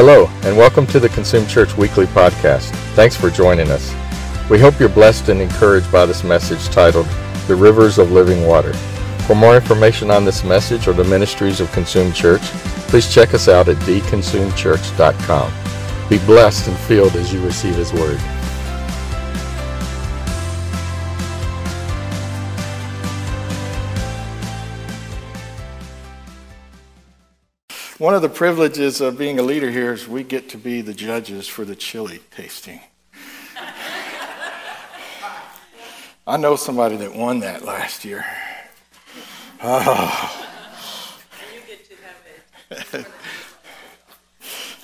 Hello, and welcome to the Consume Church Weekly Podcast. Thanks for joining us. We hope you're blessed and encouraged by this message titled The Rivers of Living Water. For more information on this message or the ministries of Consume Church, please check us out at theconsumechurch.com. Be blessed and filled as you receive His Word. One of the privileges of being a leader here is we get to be the judges for the chili tasting. I know somebody that won that last year. Oh.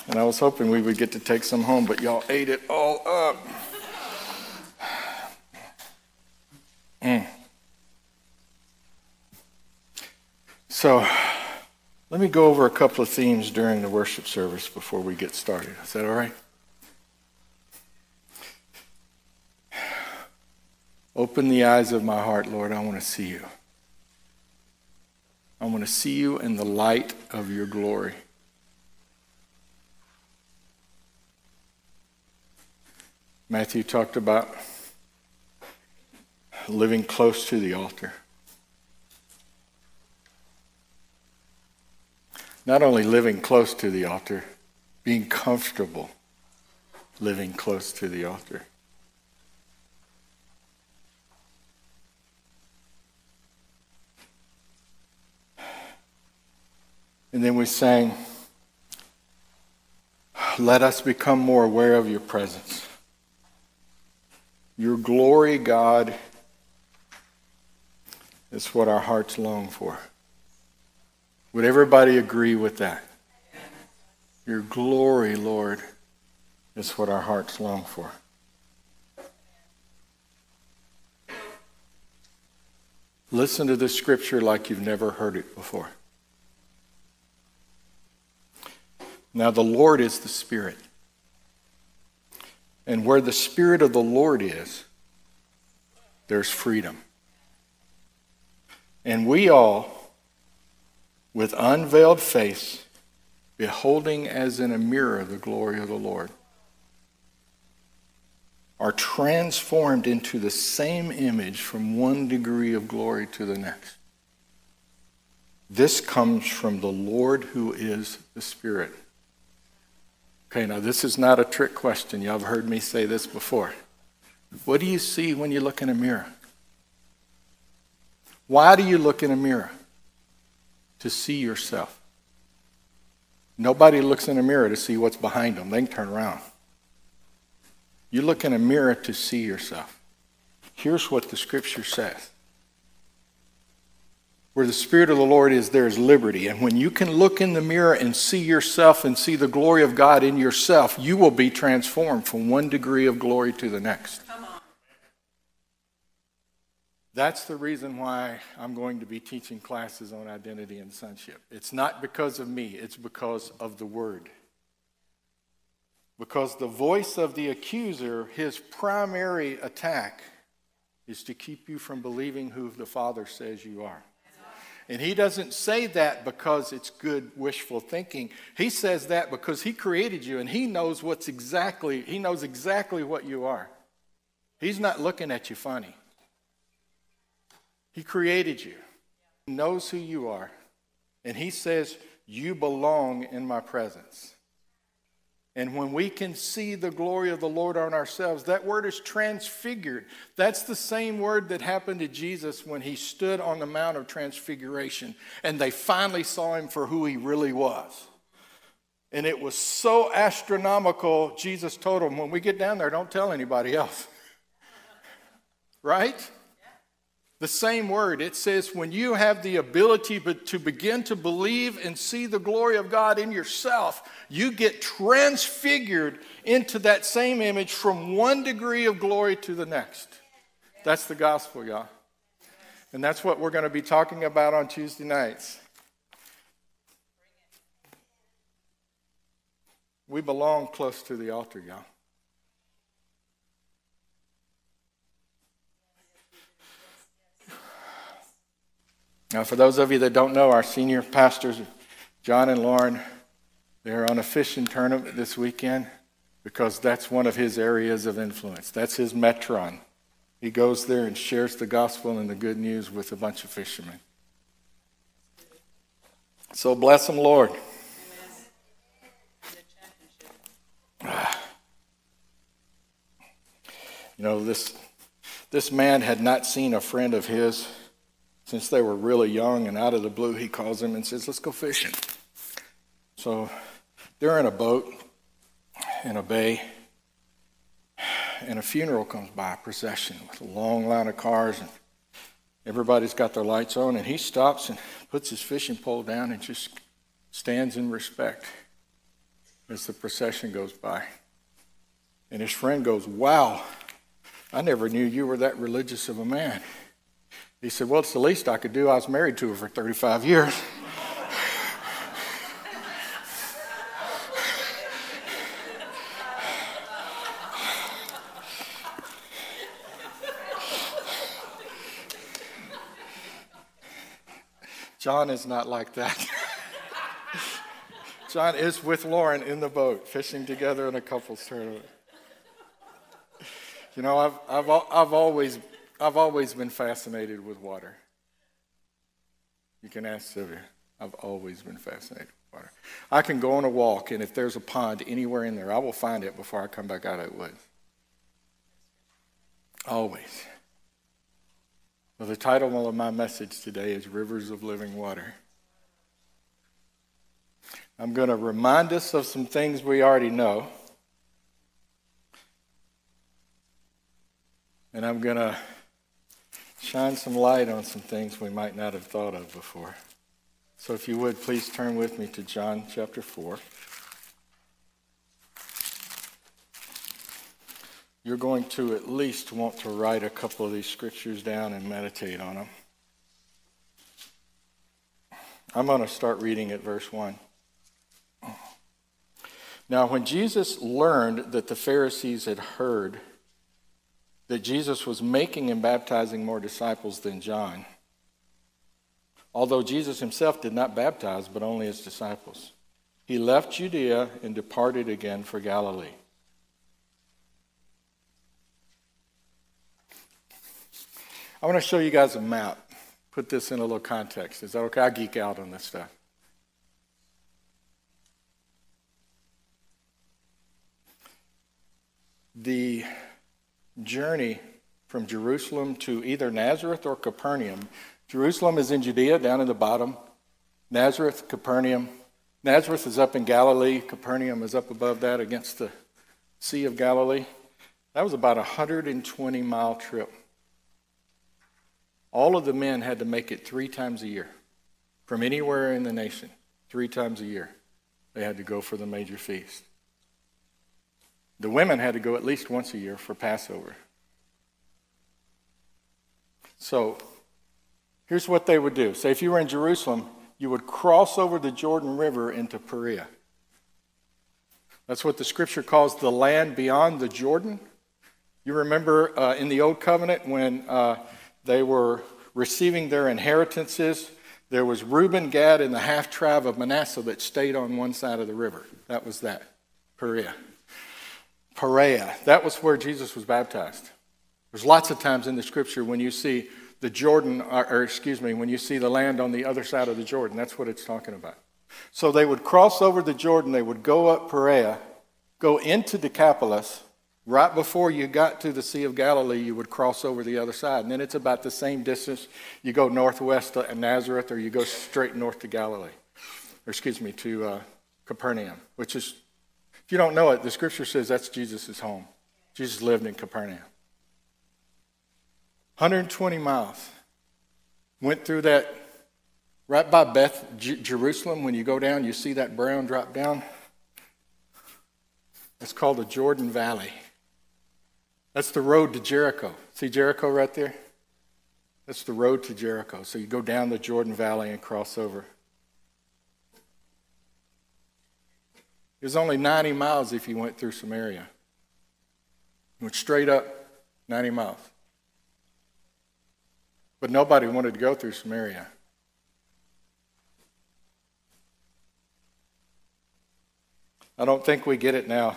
and I was hoping we would get to take some home, but y'all ate it all up. Mm. So, let me go over a couple of themes during the worship service before we get started. Is that all right? Open the eyes of my heart, Lord. I want to see you. I want to see you in the light of your glory. Matthew talked about living close to the altar. Not only living close to the altar, being comfortable living close to the altar. And then we sang, Let us become more aware of your presence. Your glory, God, is what our hearts long for. Would everybody agree with that? Your glory, Lord, is what our hearts long for. Listen to this scripture like you've never heard it before. Now, the Lord is the Spirit. And where the Spirit of the Lord is, there's freedom. And we all with unveiled face, beholding as in a mirror the glory of the Lord, are transformed into the same image from one degree of glory to the next. This comes from the Lord who is the Spirit. Okay, now this is not a trick question. Y'all have heard me say this before. What do you see when you look in a mirror? Why do you look in a mirror? To see yourself. Nobody looks in a mirror to see what's behind them. They can turn around. You look in a mirror to see yourself. Here's what the scripture says. Where the Spirit of the Lord is, there is liberty. And when you can look in the mirror and see yourself and see the glory of God in yourself, you will be transformed from one degree of glory to the next. That's the reason why I'm going to be teaching classes on identity and sonship. It's not because of me, it's because of the Word. Because the voice of the accuser, his primary attack is to keep you from believing who the Father says you are. And he doesn't say that because it's good wishful thinking. He says that because he created you and he knows what's exactly, he knows exactly what you are. He's not looking at you funny. He created you, he knows who you are, and He says, You belong in my presence. And when we can see the glory of the Lord on ourselves, that word is transfigured. That's the same word that happened to Jesus when he stood on the Mount of Transfiguration and they finally saw him for who he really was. And it was so astronomical, Jesus told them, when we get down there, don't tell anybody else. right? The same word, it says, when you have the ability to begin to believe and see the glory of God in yourself, you get transfigured into that same image from one degree of glory to the next. That's the gospel, y'all. And that's what we're going to be talking about on Tuesday nights. We belong close to the altar, y'all. Now, for those of you that don't know, our senior pastors, John and Lauren, They're on a fishing tournament this weekend because that's one of his areas of influence. That's his metron. He goes there and shares the gospel and the good news with a bunch of fishermen. So bless them, Lord. You know, this, this man had not seen a friend of his since they were really young, and out of the blue, he calls them and says, Let's go fishing. So they're in a boat in a bay, and a funeral comes by, a procession with a long line of cars, and everybody's got their lights on, and he stops and puts his fishing pole down and just stands in respect as the procession goes by. And his friend goes, Wow, I never knew you were that religious of a man. He said, Well, it's the least I could do. I was married to her for 35 years. John is not like that. John is with Lauren in the boat, fishing together in a couples tournament. You know, I've, I've, I've, always, I've always been fascinated with water. You can ask Sylvia. I've always been fascinated with water. I can go on a walk, and if there's a pond anywhere in there, I will find it before I come back out of the woods. Always. Well, the title of my message today is Rivers of Living Water. I'm going to remind us of some things we already know. And I'm going to shine some light on some things we might not have thought of before. So if you would, please turn with me to John chapter 4. you're going to at least want to write a couple of these scriptures down and meditate on them. I'm going to start reading at verse 1. Now, when Jesus learned that the Pharisees had heard that Jesus was making and baptizing more disciples than John, although Jesus himself did not baptize, but only his disciples, he left Judea and departed again for Galilee. I want to show you guys a map. Put this in a little context. Is that okay? I geek out on this stuff. The journey from Jerusalem to either Nazareth or Capernaum. Jerusalem is in Judea, down in the bottom. Nazareth, Capernaum. Nazareth is up in Galilee. Capernaum is up above that against the Sea of Galilee. That was about a 120 mile trip. All of the men had to make it three times a year from anywhere in the nation. Three times a year, they had to go for the major feast. The women had to go at least once a year for Passover. So here's what they would do. Say, if you were in Jerusalem, you would cross over the Jordan River into Perea. That's what the scripture calls the land beyond the Jordan. You remember uh, in the Old Covenant when uh, they were receiving their inheritances. There was Reuben, Gad, and the half tribe of Manasseh that stayed on one side of the river. That was that, Perea. Perea. That was where Jesus was baptized. There's lots of times in the scripture when you see the Jordan, or, or excuse me, when you see the land on the other side of the Jordan. That's what it's talking about. So they would cross over the Jordan, they would go up Perea, go into Decapolis, Right before you got to the Sea of Galilee, you would cross over the other side. And then it's about the same distance. You go northwest to Nazareth or you go straight north to Galilee. Or, excuse me, to uh, Capernaum, which is, if you don't know it, the scripture says that's Jesus' home. Jesus lived in Capernaum. 120 miles. Went through that right by Beth, J- Jerusalem. When you go down, you see that brown drop down. It's called the Jordan Valley. That's the road to Jericho. See Jericho right there? That's the road to Jericho. So you go down the Jordan Valley and cross over. It was only 90 miles if you went through Samaria. You went straight up 90 miles. But nobody wanted to go through Samaria. I don't think we get it now.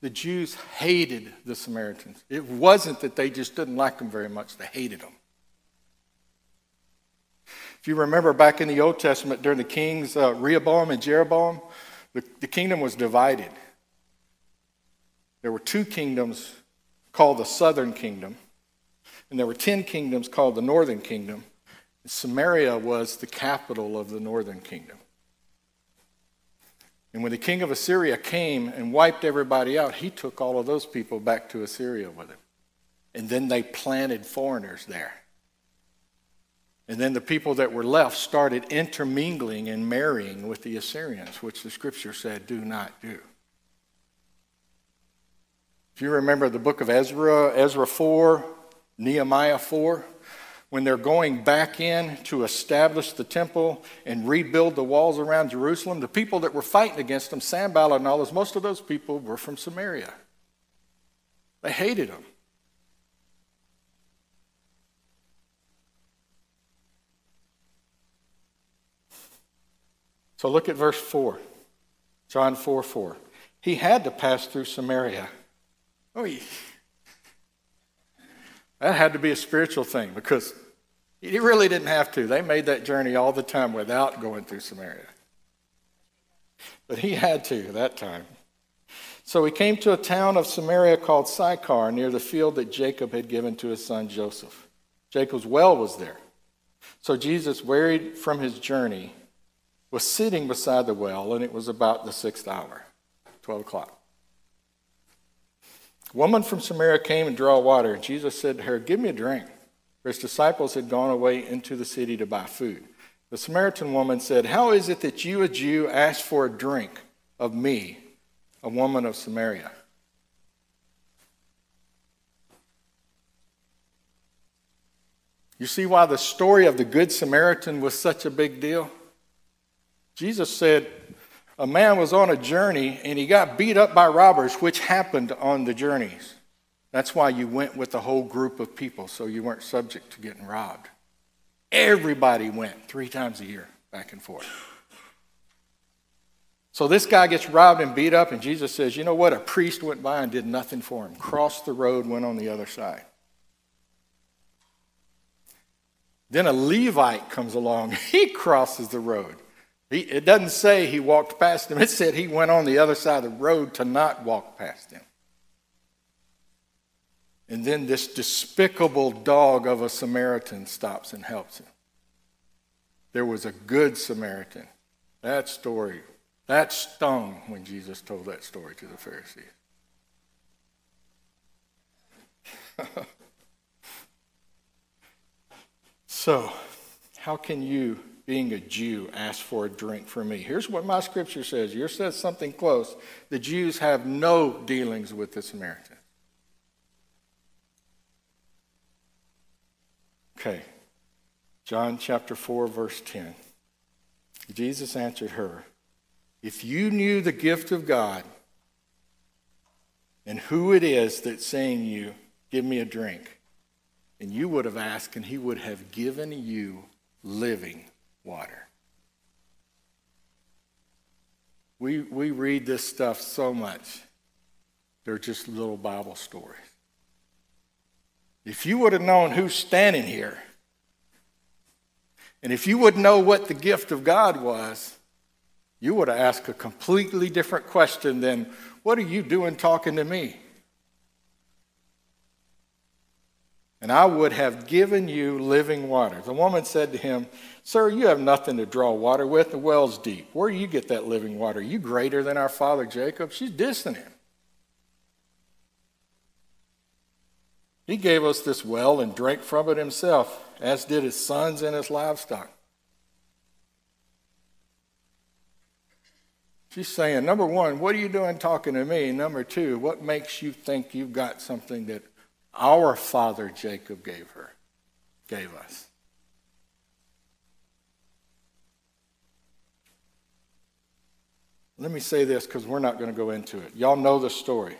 The Jews hated the Samaritans. It wasn't that they just didn't like them very much, they hated them. If you remember back in the Old Testament during the kings, uh, Rehoboam and Jeroboam, the, the kingdom was divided. There were two kingdoms called the southern kingdom, and there were ten kingdoms called the northern kingdom. Samaria was the capital of the northern kingdom. And when the king of Assyria came and wiped everybody out, he took all of those people back to Assyria with him. And then they planted foreigners there. And then the people that were left started intermingling and marrying with the Assyrians, which the scripture said, do not do. If you remember the book of Ezra, Ezra 4, Nehemiah 4, when they're going back in to establish the temple and rebuild the walls around Jerusalem, the people that were fighting against them, Sanballat and all those, most of those people were from Samaria. They hated them. So look at verse 4. John 4 4. He had to pass through Samaria. Oh, that had to be a spiritual thing because he really didn't have to. They made that journey all the time without going through Samaria. But he had to that time. So he came to a town of Samaria called Sychar near the field that Jacob had given to his son Joseph. Jacob's well was there. So Jesus, wearied from his journey, was sitting beside the well, and it was about the sixth hour, 12 o'clock. A woman from Samaria came and drew water, and Jesus said to her, Give me a drink. For his disciples had gone away into the city to buy food. The Samaritan woman said, How is it that you, a Jew, ask for a drink of me, a woman of Samaria? You see why the story of the Good Samaritan was such a big deal? Jesus said, a man was on a journey and he got beat up by robbers, which happened on the journeys. That's why you went with a whole group of people, so you weren't subject to getting robbed. Everybody went three times a year, back and forth. So this guy gets robbed and beat up, and Jesus says, You know what? A priest went by and did nothing for him, crossed the road, went on the other side. Then a Levite comes along, he crosses the road. He, it doesn't say he walked past him, it said he went on the other side of the road to not walk past him. And then this despicable dog of a Samaritan stops and helps him. There was a good Samaritan. That story, that stung when Jesus told that story to the Pharisees. so, how can you being a Jew, ask for a drink from me. Here's what my scripture says. Yours says something close. The Jews have no dealings with the Samaritan. Okay. John chapter 4, verse 10. Jesus answered her, If you knew the gift of God and who it is that's saying you, Give me a drink, and you would have asked, and he would have given you living water. We, we read this stuff so much, they're just little Bible stories. If you would have known who's standing here, and if you would know what the gift of God was, you would have asked a completely different question than, What are you doing talking to me? And I would have given you living water. The woman said to him, Sir, you have nothing to draw water with. The well's deep. Where do you get that living water? Are you greater than our father Jacob? She's dissing him. He gave us this well and drank from it himself, as did his sons and his livestock. She's saying, number one, what are you doing talking to me? Number two, what makes you think you've got something that our father Jacob gave her, gave us. Let me say this because we're not going to go into it. Y'all know the story.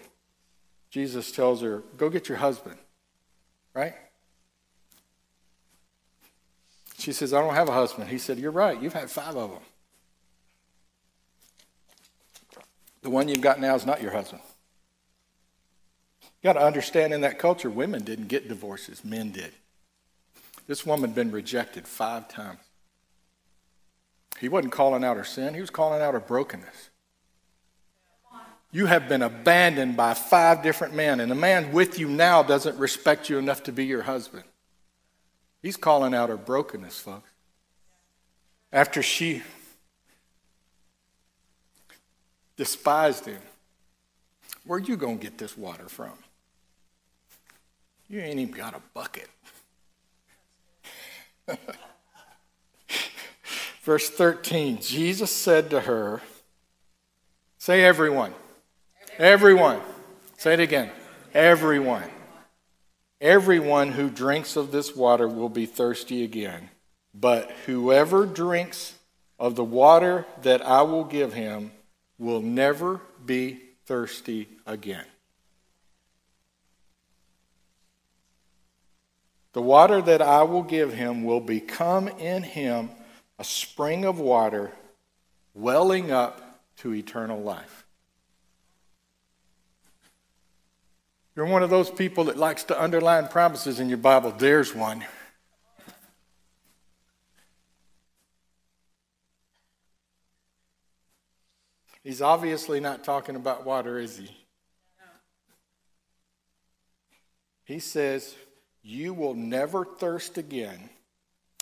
Jesus tells her, Go get your husband, right? She says, I don't have a husband. He said, You're right. You've had five of them. The one you've got now is not your husband. You got to understand in that culture, women didn't get divorces, men did. This woman had been rejected five times. He wasn't calling out her sin, he was calling out her brokenness. You have been abandoned by five different men, and the man with you now doesn't respect you enough to be your husband. He's calling out her brokenness, folks. After she despised him, where you going to get this water from? You ain't even got a bucket. Verse 13 Jesus said to her, Say everyone. Everyone. Say it again. Everyone. Everyone who drinks of this water will be thirsty again. But whoever drinks of the water that I will give him will never be thirsty again. The water that I will give him will become in him a spring of water welling up to eternal life. You're one of those people that likes to underline promises in your Bible. There's one. He's obviously not talking about water, is he? He says, You will never thirst again.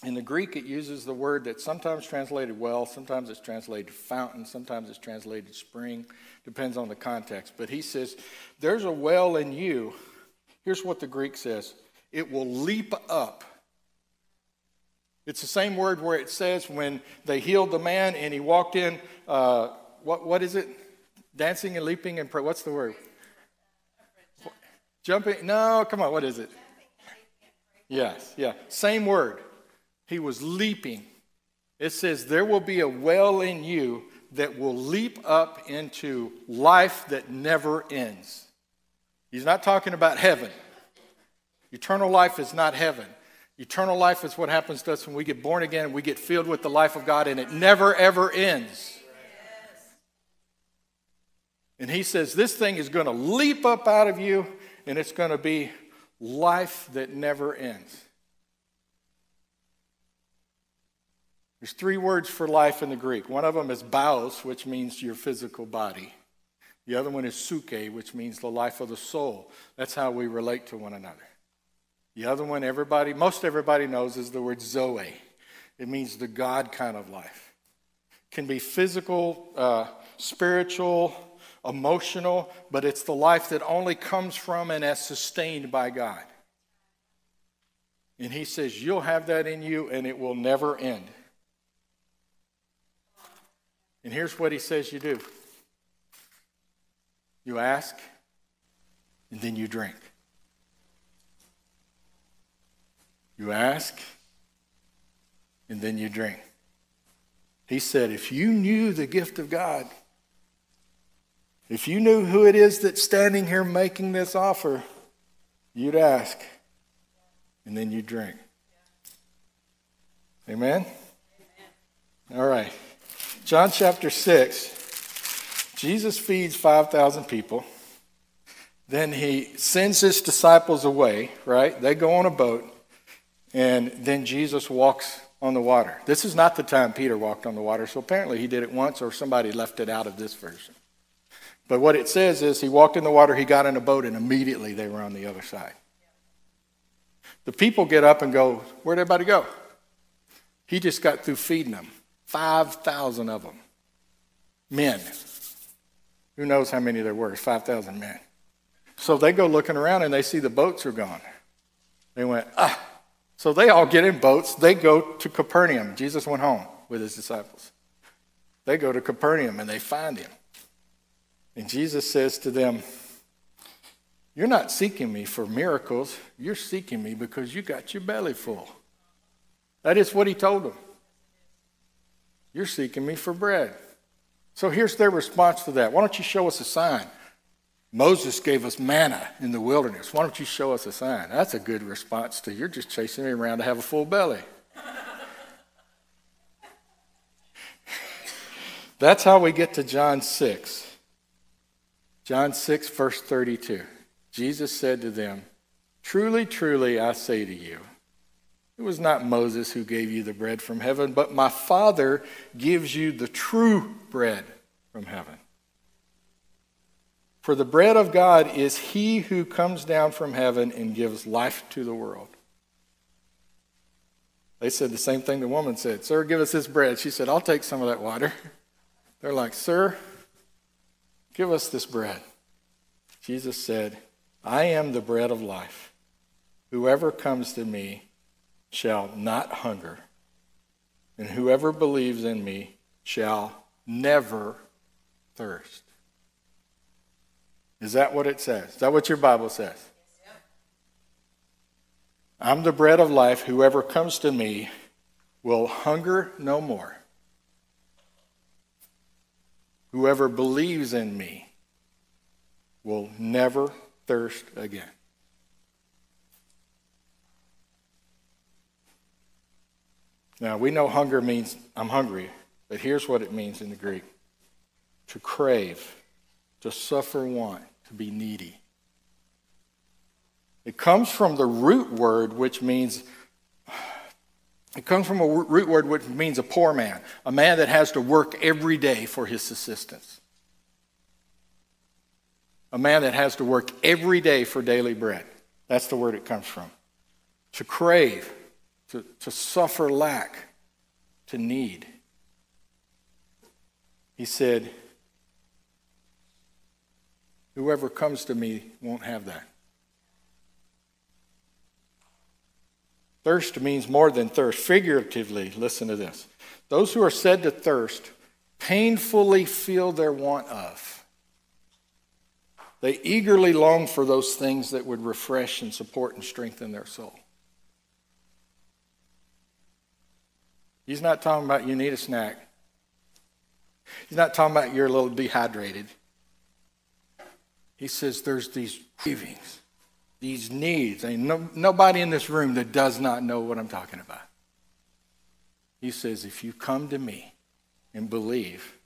In the Greek, it uses the word that's sometimes translated well, sometimes it's translated fountain, sometimes it's translated spring, depends on the context. But he says, There's a well in you. Here's what the Greek says it will leap up. It's the same word where it says when they healed the man and he walked in, uh, what, what is it? Dancing and leaping and. What's the word? Jumping? No, come on, what is it? Yes, yeah. Same word. He was leaping. It says, There will be a well in you that will leap up into life that never ends. He's not talking about heaven. Eternal life is not heaven. Eternal life is what happens to us when we get born again and we get filled with the life of God, and it never, ever ends. And he says, This thing is going to leap up out of you, and it's going to be life that never ends. There's three words for life in the Greek. One of them is bios, which means your physical body. The other one is suke, which means the life of the soul. That's how we relate to one another. The other one, everybody, most everybody knows, is the word zoe. It means the God kind of life. Can be physical, uh, spiritual, emotional, but it's the life that only comes from and is sustained by God. And he says, You'll have that in you and it will never end. And here's what he says you do you ask, and then you drink. You ask, and then you drink. He said, if you knew the gift of God, if you knew who it is that's standing here making this offer, you'd ask, and then you drink. Amen? Amen? All right. John chapter 6, Jesus feeds 5,000 people. Then he sends his disciples away, right? They go on a boat, and then Jesus walks on the water. This is not the time Peter walked on the water, so apparently he did it once or somebody left it out of this version. But what it says is he walked in the water, he got in a boat, and immediately they were on the other side. The people get up and go, Where'd everybody go? He just got through feeding them. 5,000 of them. Men. Who knows how many there were? 5,000 men. So they go looking around and they see the boats are gone. They went, ah. So they all get in boats. They go to Capernaum. Jesus went home with his disciples. They go to Capernaum and they find him. And Jesus says to them, You're not seeking me for miracles. You're seeking me because you got your belly full. That is what he told them. You're seeking me for bread. So here's their response to that. Why don't you show us a sign? Moses gave us manna in the wilderness. Why don't you show us a sign? That's a good response to you're just chasing me around to have a full belly. That's how we get to John 6. John 6, verse 32. Jesus said to them, Truly, truly, I say to you, it was not Moses who gave you the bread from heaven, but my Father gives you the true bread from heaven. For the bread of God is he who comes down from heaven and gives life to the world. They said the same thing the woman said Sir, give us this bread. She said, I'll take some of that water. They're like, Sir, give us this bread. Jesus said, I am the bread of life. Whoever comes to me shall not hunger, and whoever believes in me shall never thirst. Is that what it says? Is that what your Bible says? I'm the bread of life. Whoever comes to me will hunger no more. Whoever believes in me will never thirst again. Now, we know hunger means I'm hungry, but here's what it means in the Greek to crave, to suffer want, to be needy. It comes from the root word, which means, it comes from a root word which means a poor man, a man that has to work every day for his subsistence. A man that has to work every day for daily bread. That's the word it comes from. To crave, to, to suffer lack, to need. He said, Whoever comes to me won't have that. Thirst means more than thirst. Figuratively, listen to this. Those who are said to thirst painfully feel their want of. They eagerly long for those things that would refresh and support and strengthen their soul. He's not talking about you need a snack. He's not talking about you're a little dehydrated. He says there's these cravings these needs. Ain't no, nobody in this room that does not know what I'm talking about. He says, if you come to me and believe,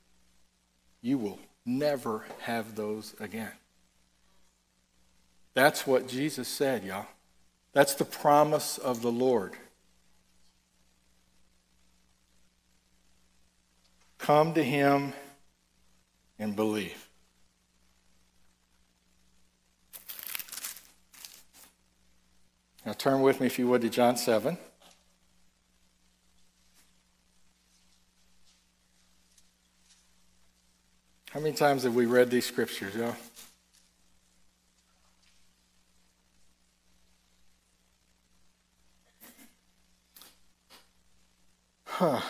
you will never have those again. That's what Jesus said, y'all. That's the promise of the Lord. Come to him and believe. Now turn with me, if you would, to John 7. How many times have we read these scriptures, y'all? Huh.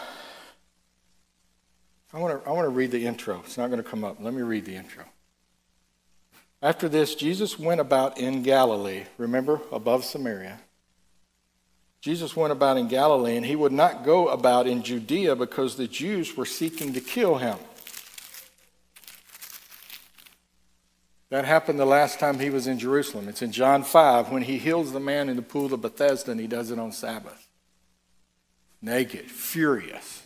I want to I want to read the intro. It's not going to come up. Let me read the intro. After this, Jesus went about in Galilee, remember, above Samaria. Jesus went about in Galilee, and he would not go about in Judea because the Jews were seeking to kill him. That happened the last time he was in Jerusalem. It's in John 5 when he heals the man in the pool of Bethesda, and he does it on Sabbath. Naked, furious.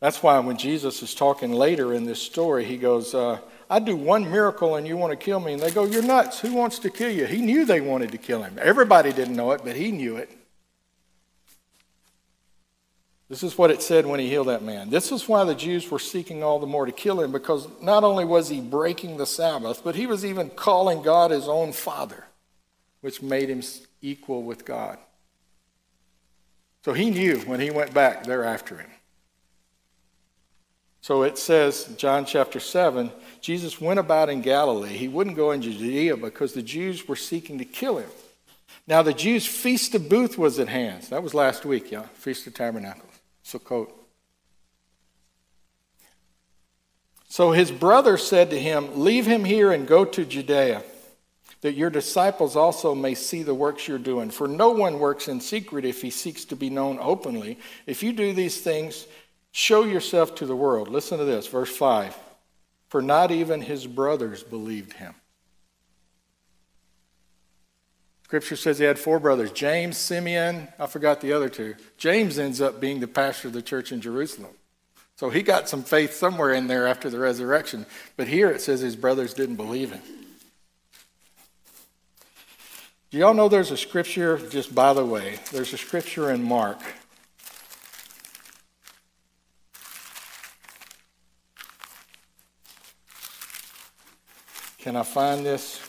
That's why when Jesus is talking later in this story, he goes, uh, I do one miracle and you want to kill me. And they go, You're nuts. Who wants to kill you? He knew they wanted to kill him. Everybody didn't know it, but he knew it. This is what it said when he healed that man. This is why the Jews were seeking all the more to kill him, because not only was he breaking the Sabbath, but he was even calling God his own father, which made him equal with God. So he knew when he went back, they're after him. So it says, John chapter 7, Jesus went about in Galilee. He wouldn't go into Judea because the Jews were seeking to kill him. Now, the Jews' Feast of Booth was at hand. That was last week, yeah, Feast of Tabernacles, Sukkot. So his brother said to him, Leave him here and go to Judea, that your disciples also may see the works you're doing. For no one works in secret if he seeks to be known openly. If you do these things, show yourself to the world. Listen to this, verse 5 for not even his brothers believed him. Scripture says he had four brothers James, Simeon, I forgot the other two. James ends up being the pastor of the church in Jerusalem. So he got some faith somewhere in there after the resurrection. But here it says his brothers didn't believe him. Do y'all know there's a scripture, just by the way, there's a scripture in Mark. Can I find this?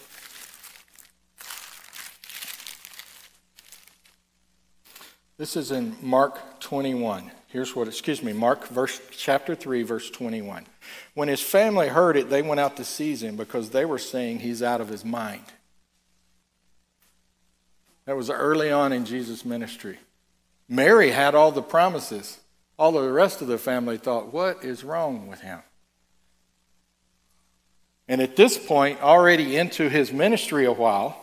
This is in Mark 21. Here's what, excuse me, Mark verse, chapter 3, verse 21. When his family heard it, they went out to seize him because they were saying he's out of his mind. That was early on in Jesus' ministry. Mary had all the promises. All of the rest of the family thought, what is wrong with him? And at this point, already into his ministry a while,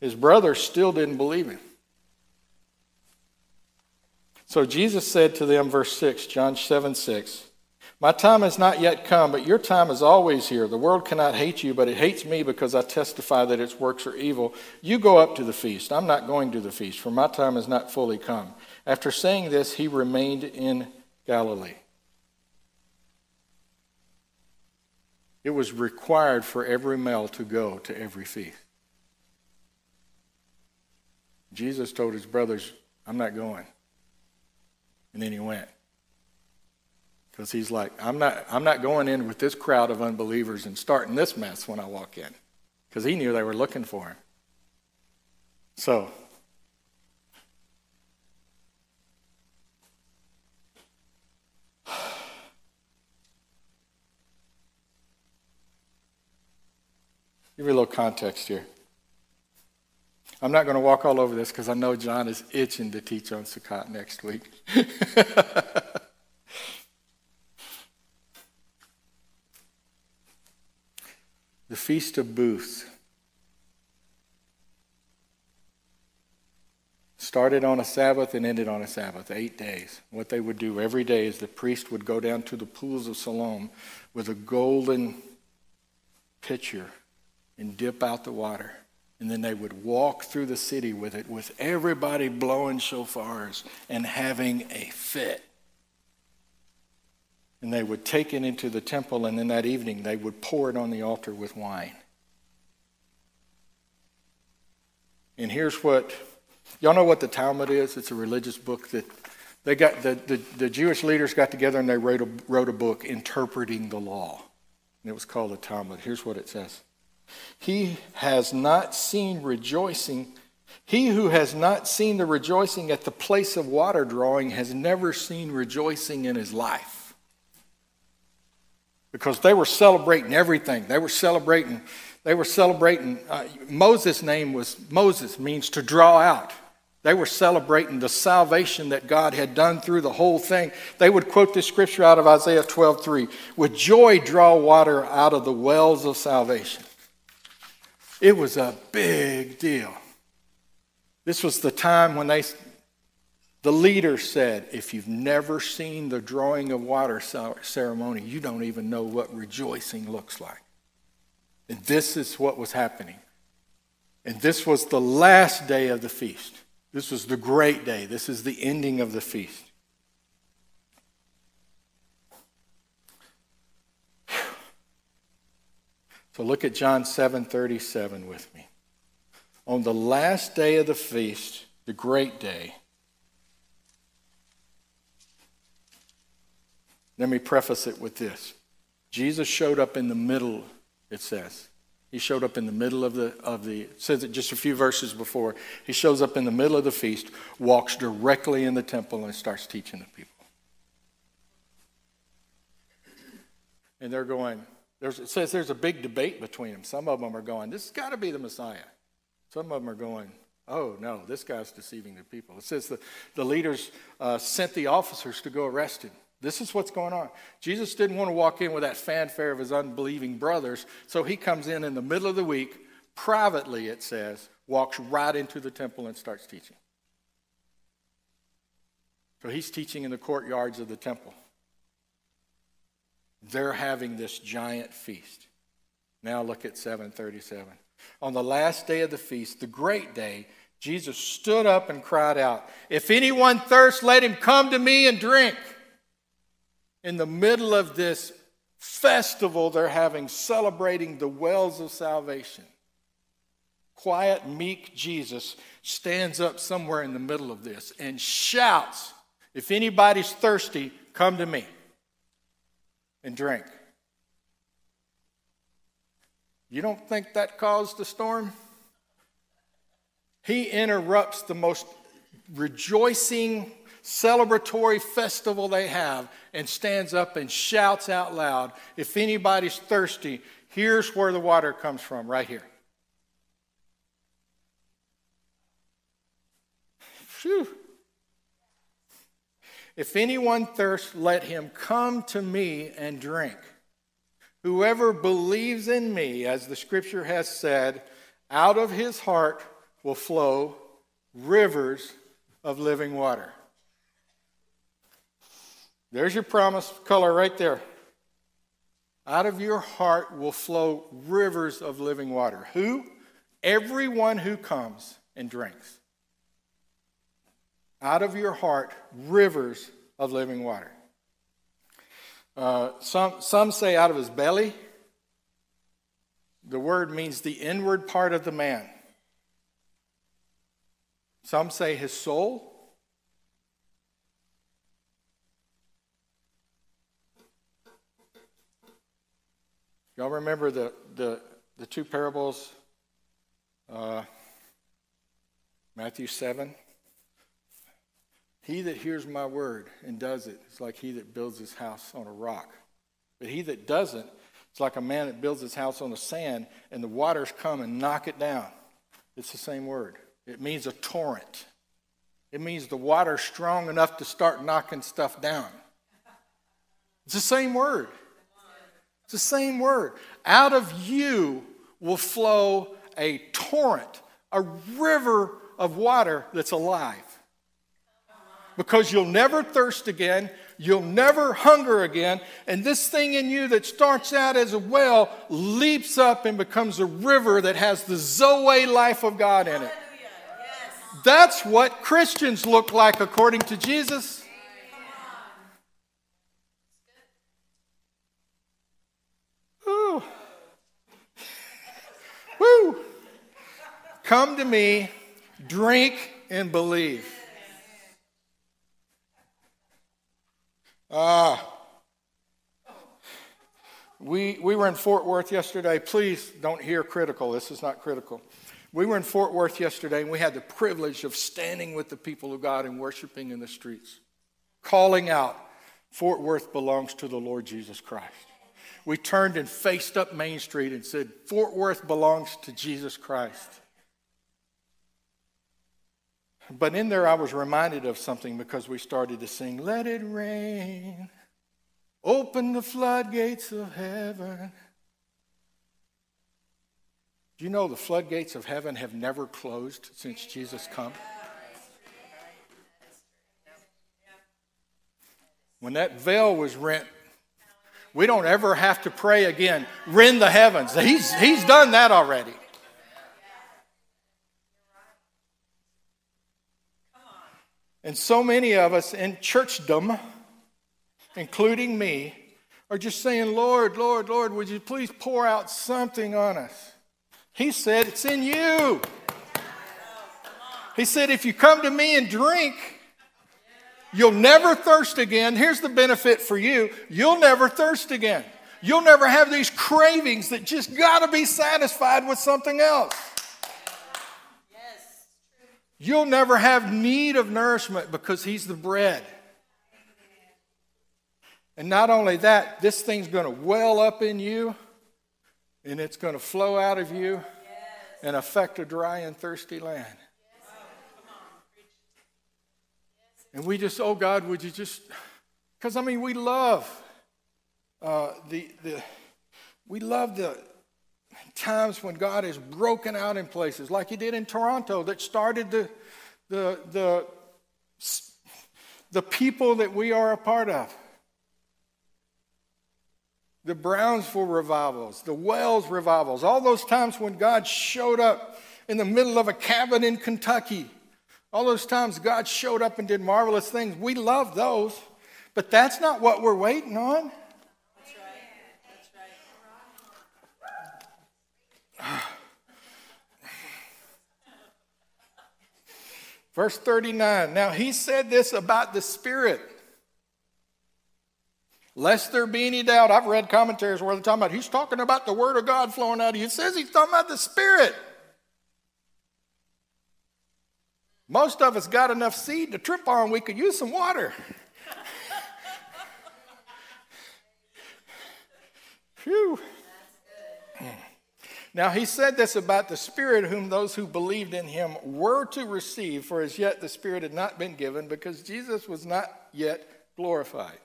his brothers still didn't believe him. So Jesus said to them, verse 6, John 7 6, My time has not yet come, but your time is always here. The world cannot hate you, but it hates me because I testify that its works are evil. You go up to the feast. I'm not going to the feast, for my time has not fully come. After saying this, he remained in Galilee. It was required for every male to go to every feast. Jesus told his brothers, I'm not going. And then he went. Because he's like, I'm not, I'm not going in with this crowd of unbelievers and starting this mess when I walk in. Because he knew they were looking for him. So, give you a little context here. I'm not going to walk all over this because I know John is itching to teach on Sukkot next week. the Feast of Booths started on a Sabbath and ended on a Sabbath, eight days. What they would do every day is the priest would go down to the pools of Siloam with a golden pitcher and dip out the water and then they would walk through the city with it, with everybody blowing shofars and having a fit. And they would take it into the temple, and then that evening they would pour it on the altar with wine. And here's what y'all know what the Talmud is? It's a religious book that they got the, the, the Jewish leaders got together and they wrote a, wrote a book interpreting the law. And it was called the Talmud. Here's what it says. He has not seen rejoicing. He who has not seen the rejoicing at the place of water drawing has never seen rejoicing in his life. Because they were celebrating everything. They were celebrating, they were celebrating, uh, Moses' name was, Moses means to draw out. They were celebrating the salvation that God had done through the whole thing. They would quote this scripture out of Isaiah 12 3 With joy, draw water out of the wells of salvation. It was a big deal. This was the time when they, the leader said, if you've never seen the drawing of water ceremony, you don't even know what rejoicing looks like. And this is what was happening. And this was the last day of the feast. This was the great day. This is the ending of the feast. So look at John 7:37 with me. On the last day of the feast, the great day, let me preface it with this. Jesus showed up in the middle, it says. He showed up in the middle of the of the says it just a few verses before. He shows up in the middle of the feast, walks directly in the temple and starts teaching the people. And they're going, there's, it says there's a big debate between them. Some of them are going, this has got to be the Messiah. Some of them are going, oh, no, this guy's deceiving the people. It says the, the leaders uh, sent the officers to go arrest him. This is what's going on. Jesus didn't want to walk in with that fanfare of his unbelieving brothers, so he comes in in the middle of the week, privately, it says, walks right into the temple and starts teaching. So he's teaching in the courtyards of the temple. They're having this giant feast. Now look at 737. On the last day of the feast, the great day, Jesus stood up and cried out, If anyone thirsts, let him come to me and drink. in the middle of this festival they're having celebrating the wells of salvation. Quiet, meek Jesus stands up somewhere in the middle of this and shouts, If anybody's thirsty, come to me and drink. You don't think that caused the storm? He interrupts the most rejoicing, celebratory festival they have and stands up and shouts out loud If anybody's thirsty, here's where the water comes from, right here. Phew. If anyone thirsts, let him come to me and drink. Whoever believes in me, as the scripture has said, out of his heart will flow rivers of living water. There's your promise color right there. Out of your heart will flow rivers of living water. Who? Everyone who comes and drinks. Out of your heart, rivers of living water. Uh, some, some say out of his belly. The word means the inward part of the man. Some say his soul. Y'all remember the, the, the two parables? Uh, Matthew 7. He that hears my word and does it is like he that builds his house on a rock. But he that doesn't, it's like a man that builds his house on the sand and the waters come and knock it down. It's the same word. It means a torrent. It means the water strong enough to start knocking stuff down. It's the same word. It's the same word. Out of you will flow a torrent, a river of water that's alive because you'll never thirst again. You'll never hunger again. And this thing in you that starts out as a well leaps up and becomes a river that has the Zoe life of God in it. That's what Christians look like according to Jesus. Ooh. Woo. Come to me, drink, and believe. Ah. We, we were in Fort Worth yesterday. Please don't hear critical. This is not critical. We were in Fort Worth yesterday and we had the privilege of standing with the people of God and worshiping in the streets, calling out, Fort Worth belongs to the Lord Jesus Christ. We turned and faced up Main Street and said, Fort Worth belongs to Jesus Christ. But in there, I was reminded of something because we started to sing, Let it rain, open the floodgates of heaven. Do you know the floodgates of heaven have never closed since Jesus come? When that veil was rent, we don't ever have to pray again, rend the heavens. He's, he's done that already. And so many of us in churchdom, including me, are just saying, Lord, Lord, Lord, would you please pour out something on us? He said, It's in you. He said, If you come to me and drink, you'll never thirst again. Here's the benefit for you you'll never thirst again. You'll never have these cravings that just got to be satisfied with something else. You'll never have need of nourishment because He's the bread. And not only that, this thing's going to well up in you and it's going to flow out of you and affect a dry and thirsty land. And we just, oh God, would you just, because I mean, we love uh, the, the, we love the, times when God has broken out in places, like He did in Toronto, that started the, the, the, the people that we are a part of. The Brownsville revivals, the Welsh revivals, all those times when God showed up in the middle of a cabin in Kentucky. All those times God showed up and did marvelous things. We love those. But that's not what we're waiting on. That's right. That's right. Verse 39. Now he said this about the Spirit. Lest there be any doubt, I've read commentaries where they're talking about he's talking about the Word of God flowing out of you. It says he's talking about the Spirit. Most of us got enough seed to trip on, we could use some water. Phew. Now he said this about the Spirit, whom those who believed in him were to receive, for as yet the Spirit had not been given, because Jesus was not yet glorified.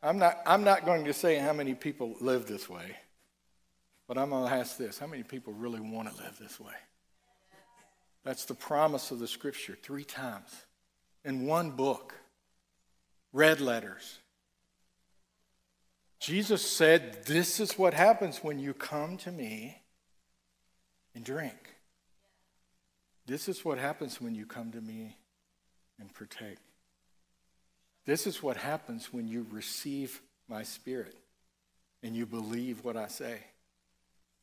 I'm not, I'm not going to say how many people live this way, but I'm going to ask this how many people really want to live this way? That's the promise of the scripture three times in one book, red letters. Jesus said, This is what happens when you come to me and drink. This is what happens when you come to me and partake. This is what happens when you receive my spirit and you believe what I say.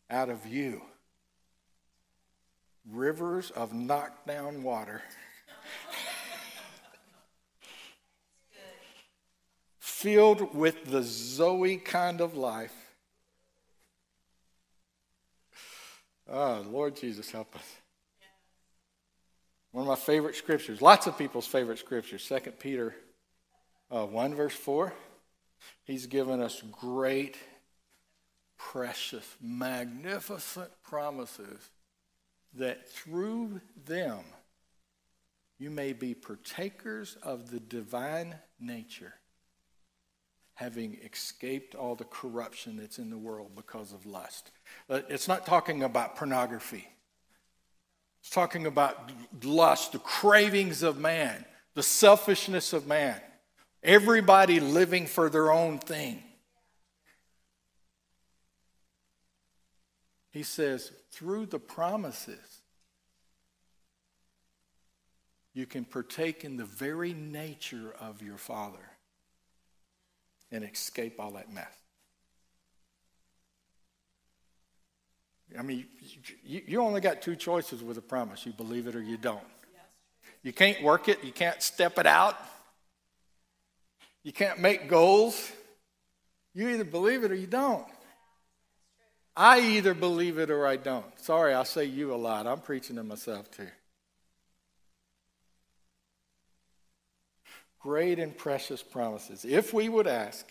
Out of you, rivers of knockdown water. Filled with the Zoe kind of life. Oh, Lord Jesus, help us. One of my favorite scriptures, lots of people's favorite scriptures, 2 Peter uh, 1, verse 4. He's given us great, precious, magnificent promises that through them you may be partakers of the divine nature having escaped all the corruption that's in the world because of lust. It's not talking about pornography. It's talking about lust, the cravings of man, the selfishness of man. Everybody living for their own thing. He says, through the promises, you can partake in the very nature of your Father and escape all that mess. I mean, you, you only got two choices with a promise you believe it or you don't. You can't work it, you can't step it out, you can't make goals. You either believe it or you don't. I either believe it or I don't. Sorry, I say you a lot. I'm preaching to myself too. Great and precious promises. If we would ask,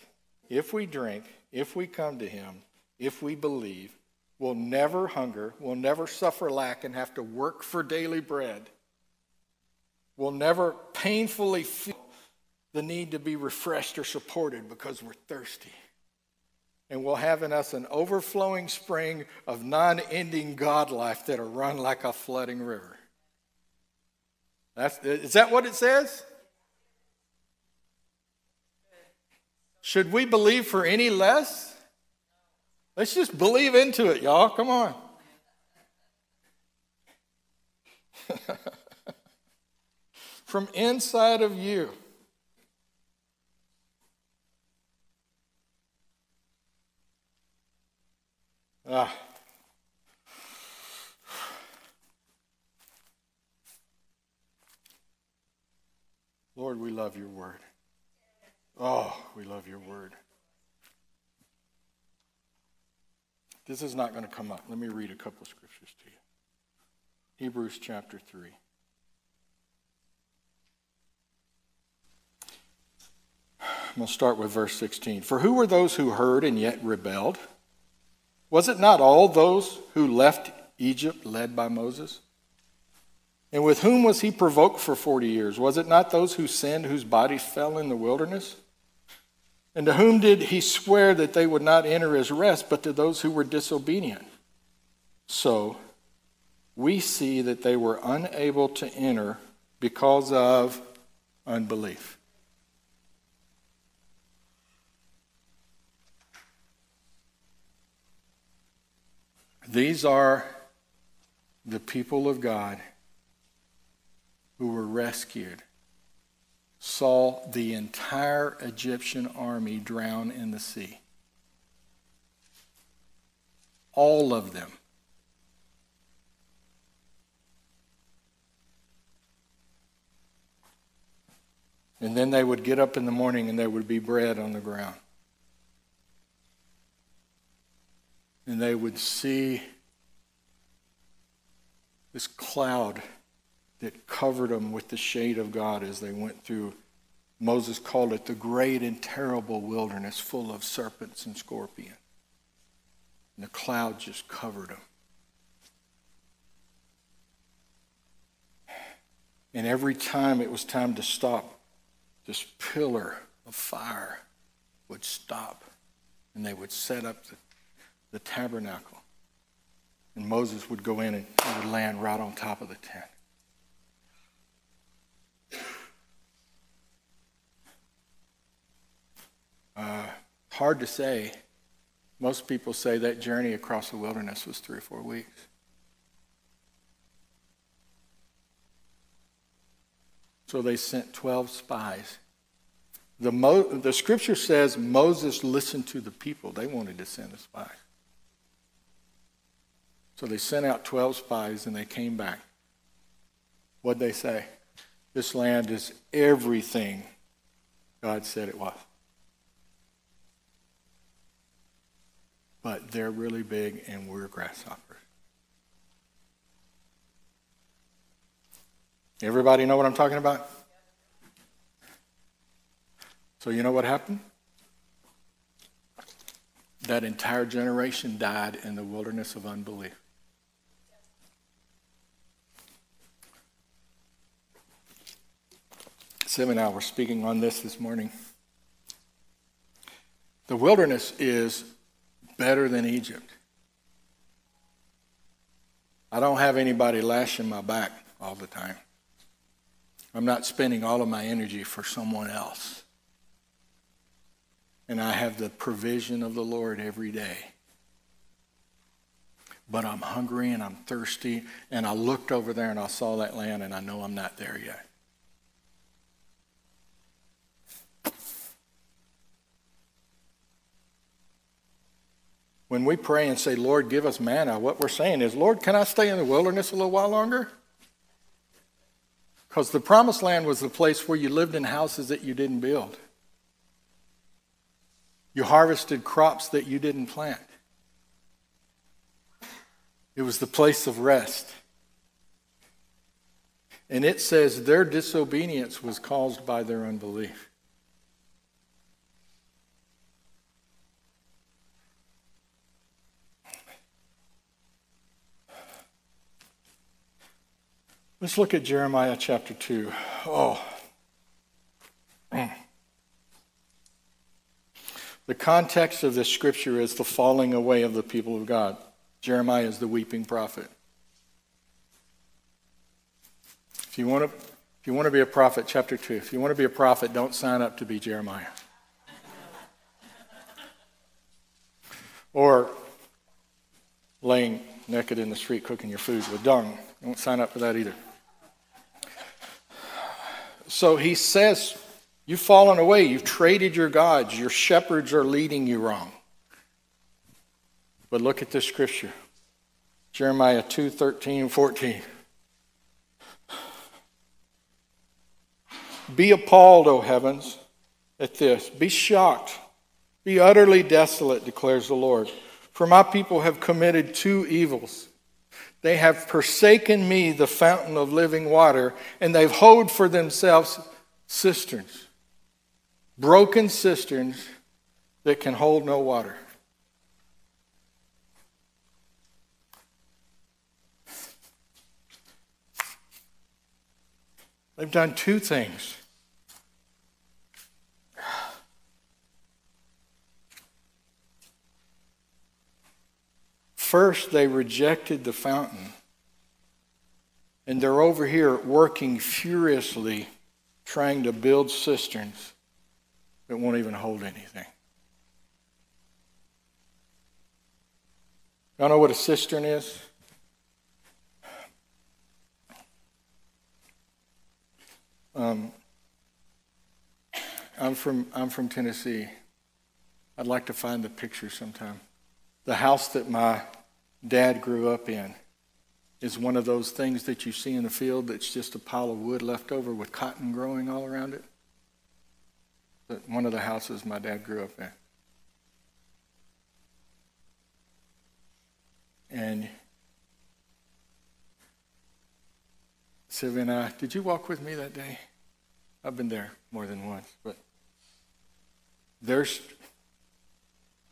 if we drink, if we come to Him, if we believe, we'll never hunger, we'll never suffer lack and have to work for daily bread. We'll never painfully feel the need to be refreshed or supported because we're thirsty. And we'll have in us an overflowing spring of non ending God life that'll run like a flooding river. That's, is that what it says? Should we believe for any less? Let's just believe into it, y'all. Come on. From inside of you. Ah. Lord, we love your word. Oh, we love your word. This is not going to come up. Let me read a couple of scriptures to you. Hebrews chapter 3. We'll start with verse 16. For who were those who heard and yet rebelled? Was it not all those who left Egypt led by Moses? And with whom was he provoked for 40 years? Was it not those who sinned whose bodies fell in the wilderness? And to whom did he swear that they would not enter his rest, but to those who were disobedient? So we see that they were unable to enter because of unbelief. These are the people of God who were rescued saw the entire Egyptian army drown in the sea. All of them. And then they would get up in the morning and there would be bread on the ground. And they would see this cloud that covered them with the shade of God as they went through. Moses called it the great and terrible wilderness full of serpents and scorpions. And the cloud just covered them. And every time it was time to stop, this pillar of fire would stop and they would set up the, the tabernacle. And Moses would go in and he would land right on top of the tent. Uh, hard to say. Most people say that journey across the wilderness was three or four weeks. So they sent 12 spies. The, Mo- the scripture says Moses listened to the people. They wanted to send a spy. So they sent out 12 spies and they came back. What'd they say? This land is everything God said it was. But they're really big and we're grasshoppers. Everybody know what I'm talking about? So, you know what happened? That entire generation died in the wilderness of unbelief. Seven hours speaking on this this morning. The wilderness is better than Egypt. I don't have anybody lashing my back all the time. I'm not spending all of my energy for someone else. And I have the provision of the Lord every day. But I'm hungry and I'm thirsty, and I looked over there and I saw that land, and I know I'm not there yet. When we pray and say, Lord, give us manna, what we're saying is, Lord, can I stay in the wilderness a little while longer? Because the promised land was the place where you lived in houses that you didn't build. You harvested crops that you didn't plant. It was the place of rest. And it says their disobedience was caused by their unbelief. Let's look at Jeremiah chapter 2. Oh. Hmm. The context of this scripture is the falling away of the people of God. Jeremiah is the weeping prophet. If you want to, if you want to be a prophet, chapter 2, if you want to be a prophet, don't sign up to be Jeremiah. or laying naked in the street cooking your food with dung. Don't sign up for that either. So he says, You've fallen away. You've traded your gods. Your shepherds are leading you wrong. But look at this scripture Jeremiah 2 13 14. Be appalled, O heavens, at this. Be shocked. Be utterly desolate, declares the Lord. For my people have committed two evils. They have forsaken me, the fountain of living water, and they've hoed for themselves cisterns, broken cisterns that can hold no water. They've done two things. First, they rejected the fountain. And they're over here working furiously trying to build cisterns that won't even hold anything. Y'all know what a cistern is? Um, I'm from I'm from Tennessee. I'd like to find the picture sometime. The house that my dad grew up in is one of those things that you see in the field that's just a pile of wood left over with cotton growing all around it. But one of the houses my dad grew up in. And Sylvia and I, did you walk with me that day? I've been there more than once, but there's,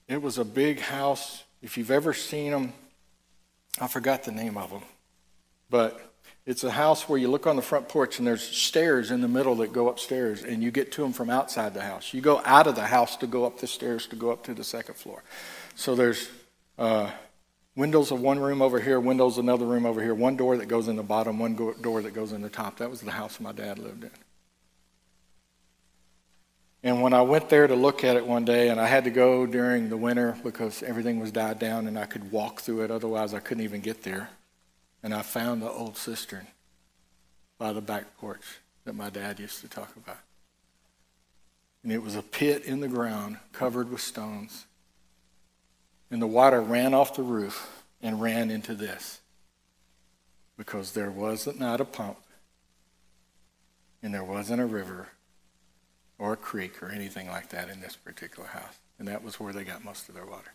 it was a big house. If you've ever seen them, I forgot the name of them, but it's a house where you look on the front porch and there's stairs in the middle that go upstairs, and you get to them from outside the house. You go out of the house to go up the stairs to go up to the second floor. So there's uh, windows of one room over here, windows another room over here, one door that goes in the bottom, one go- door that goes in the top. That was the house my dad lived in. And when I went there to look at it one day, and I had to go during the winter because everything was died down and I could walk through it, otherwise, I couldn't even get there. And I found the old cistern by the back porch that my dad used to talk about. And it was a pit in the ground covered with stones. And the water ran off the roof and ran into this because there wasn't not a pump and there wasn't a river or a creek or anything like that in this particular house. And that was where they got most of their water.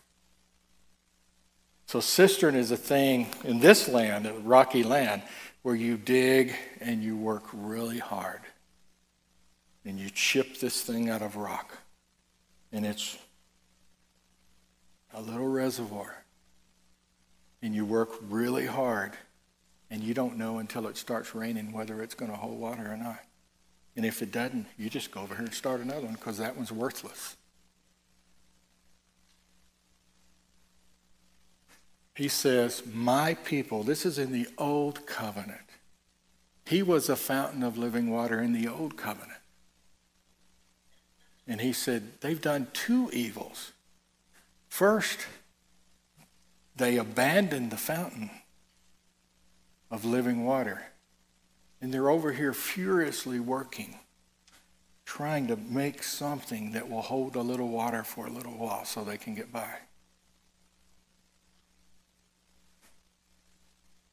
So, cistern is a thing in this land, rocky land, where you dig and you work really hard. And you chip this thing out of rock. And it's a little reservoir. And you work really hard. And you don't know until it starts raining whether it's going to hold water or not. And if it doesn't, you just go over here and start another one because that one's worthless. He says, My people, this is in the old covenant. He was a fountain of living water in the old covenant. And he said, They've done two evils. First, they abandoned the fountain of living water. And they're over here furiously working, trying to make something that will hold a little water for a little while so they can get by.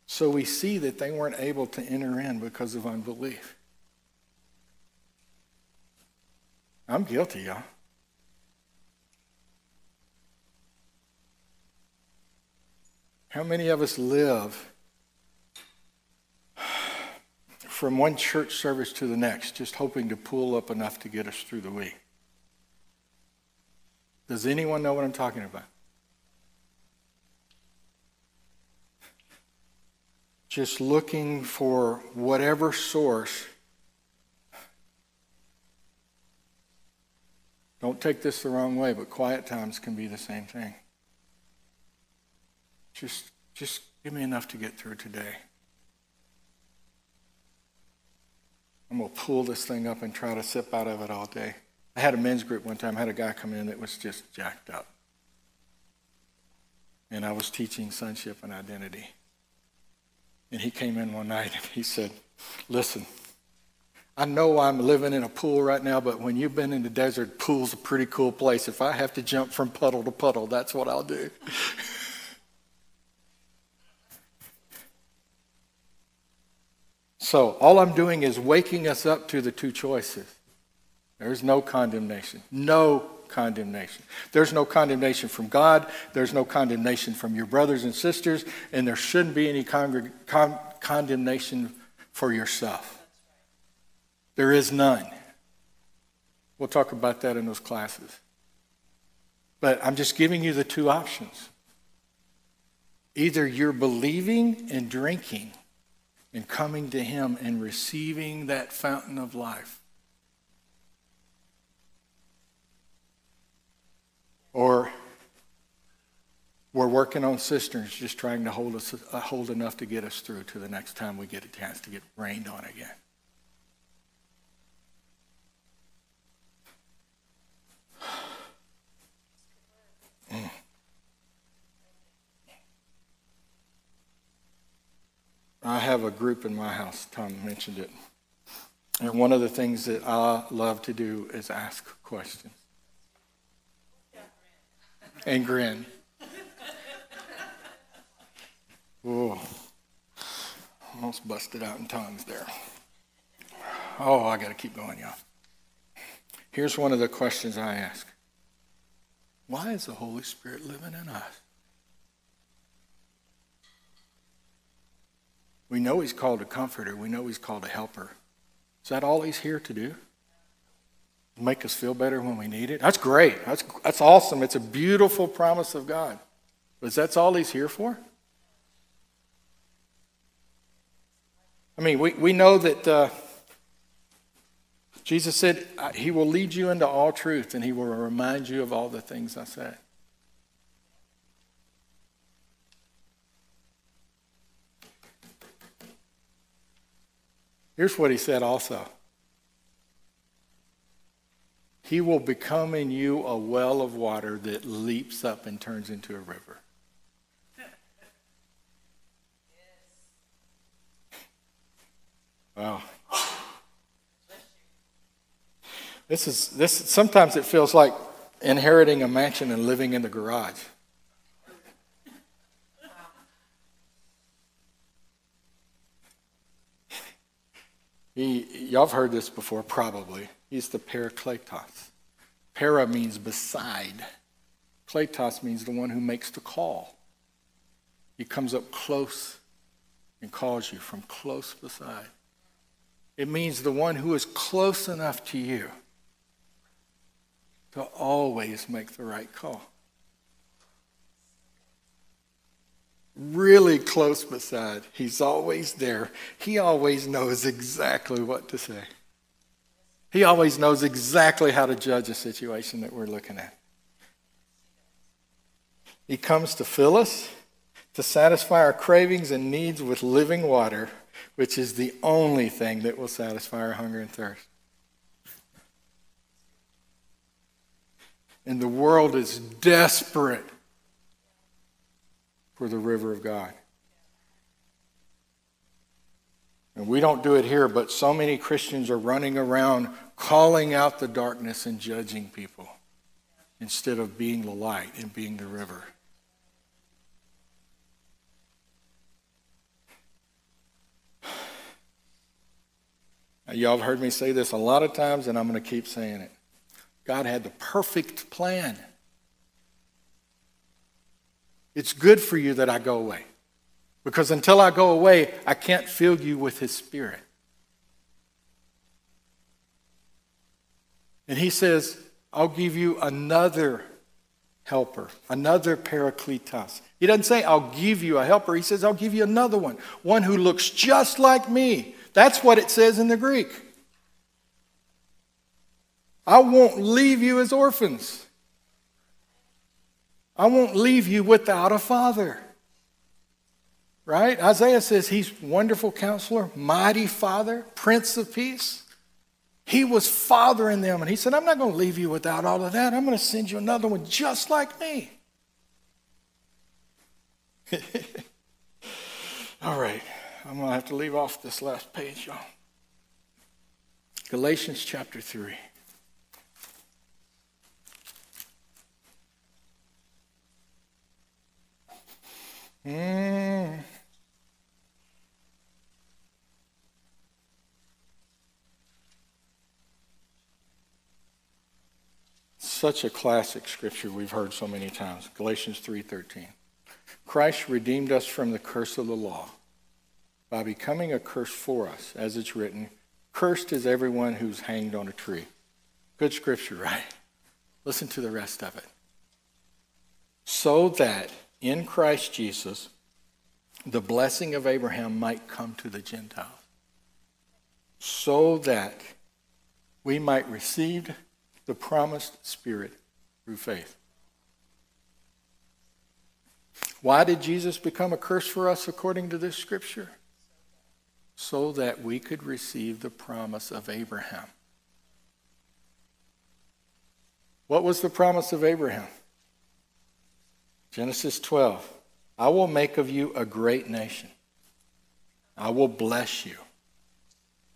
So we see that they weren't able to enter in because of unbelief. I'm guilty, y'all. How many of us live from one church service to the next, just hoping to pull up enough to get us through the week. Does anyone know what I'm talking about? Just looking for whatever source. Don't take this the wrong way, but quiet times can be the same thing. Just, just give me enough to get through today. I'm going to pull this thing up and try to sip out of it all day. I had a men's group one time, I had a guy come in that was just jacked up. And I was teaching sonship and identity. And he came in one night and he said, Listen, I know I'm living in a pool right now, but when you've been in the desert, pool's a pretty cool place. If I have to jump from puddle to puddle, that's what I'll do. So, all I'm doing is waking us up to the two choices. There's no condemnation. No condemnation. There's no condemnation from God. There's no condemnation from your brothers and sisters. And there shouldn't be any con- con- condemnation for yourself. There is none. We'll talk about that in those classes. But I'm just giving you the two options. Either you're believing and drinking and coming to Him and receiving that fountain of life. Or we're working on cisterns, just trying to hold us uh, hold enough to get us through to the next time we get a chance to get rained on again. Mm. I have a group in my house. Tom mentioned it. And one of the things that I love to do is ask questions and grin. Whoa. Almost busted out in tongues there. Oh, I got to keep going, y'all. Here's one of the questions I ask Why is the Holy Spirit living in us? We know He's called a comforter, we know He's called a helper. Is that all He's here to do? Make us feel better when we need it? That's great. That's, that's awesome. It's a beautiful promise of God. But is that's all He's here for? I mean, we, we know that uh, Jesus said, He will lead you into all truth and He will remind you of all the things I said. Here's what He said also He will become in you a well of water that leaps up and turns into a river. Wow. This is this sometimes it feels like inheriting a mansion and living in the garage. He, y'all have heard this before, probably. He's the parakletos. Para means beside. Kletos means the one who makes the call. He comes up close and calls you from close beside. It means the one who is close enough to you to always make the right call. Really close beside. He's always there. He always knows exactly what to say. He always knows exactly how to judge a situation that we're looking at. He comes to fill us, to satisfy our cravings and needs with living water which is the only thing that will satisfy our hunger and thirst. And the world is desperate the river of God. And we don't do it here, but so many Christians are running around calling out the darkness and judging people instead of being the light and being the river. Y'all have heard me say this a lot of times, and I'm going to keep saying it. God had the perfect plan. It's good for you that I go away. Because until I go away, I can't fill you with His Spirit. And He says, I'll give you another helper, another parakletos. He doesn't say, I'll give you a helper. He says, I'll give you another one, one who looks just like me, that's what it says in the Greek. I won't leave you as orphans. I won't leave you without a father. Right? Isaiah says he's wonderful counselor, mighty father, prince of peace. He was fathering them, and he said, I'm not going to leave you without all of that. I'm going to send you another one just like me. all right. I'm going to have to leave off this last page, y'all. Galatians chapter 3. Mm. Such a classic scripture we've heard so many times. Galatians 3:13. Christ redeemed us from the curse of the law by becoming a curse for us, as it's written, Cursed is everyone who's hanged on a tree. Good scripture, right? Listen to the rest of it. So that in Christ Jesus, the blessing of Abraham might come to the Gentiles. So that we might receive the promised Spirit through faith. Why did Jesus become a curse for us according to this scripture? so that we could receive the promise of Abraham. What was the promise of Abraham? Genesis 12 I will make of you a great nation, I will bless you.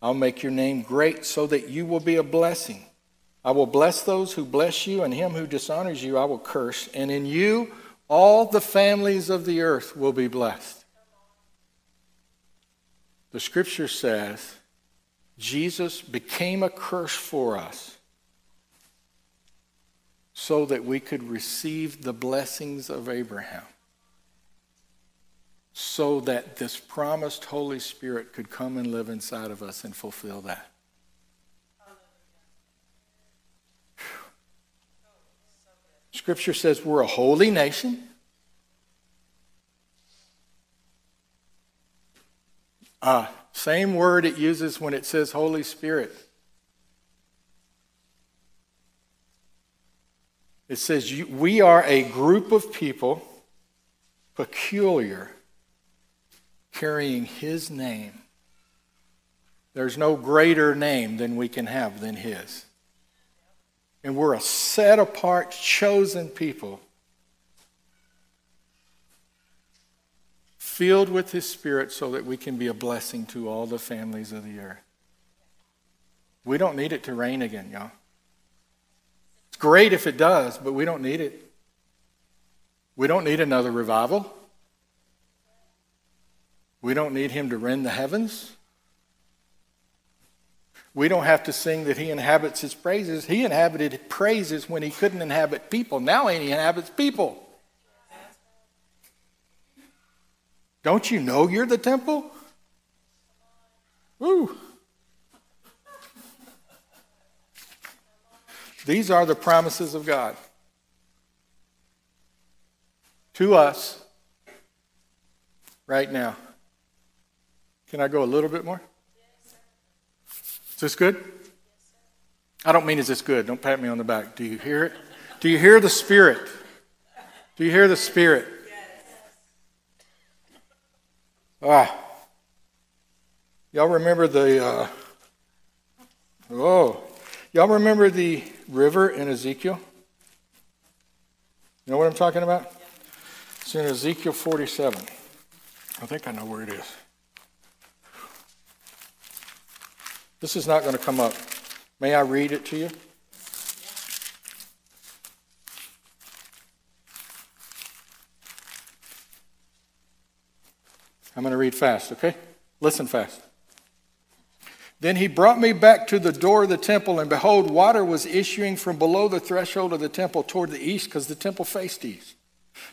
I'll make your name great so that you will be a blessing. I will bless those who bless you, and him who dishonors you I will curse. And in you all the families of the earth will be blessed. The scripture says Jesus became a curse for us so that we could receive the blessings of Abraham so that this promised Holy Spirit could come and live inside of us and fulfill that. Scripture says we're a holy nation. Uh, same word it uses when it says Holy Spirit. It says we are a group of people peculiar carrying his name. There's no greater name than we can have than his. And we're a set apart, chosen people, filled with his spirit so that we can be a blessing to all the families of the earth. We don't need it to rain again, y'all. It's great if it does, but we don't need it. We don't need another revival. We don't need him to rend the heavens. We don't have to sing that he inhabits his praises. He inhabited praises when he couldn't inhabit people. Now he inhabits people. Don't you know you're the temple? Woo. These are the promises of God to us right now. Can I go a little bit more? Is this good? I don't mean is this good. Don't pat me on the back. Do you hear it? Do you hear the Spirit? Do you hear the Spirit? Ah. Y'all remember the, uh, oh, y'all remember the river in Ezekiel? You know what I'm talking about? It's in Ezekiel 47. I think I know where it is. This is not going to come up. May I read it to you? I'm going to read fast, okay? Listen fast. Then he brought me back to the door of the temple, and behold, water was issuing from below the threshold of the temple toward the east, because the temple faced east.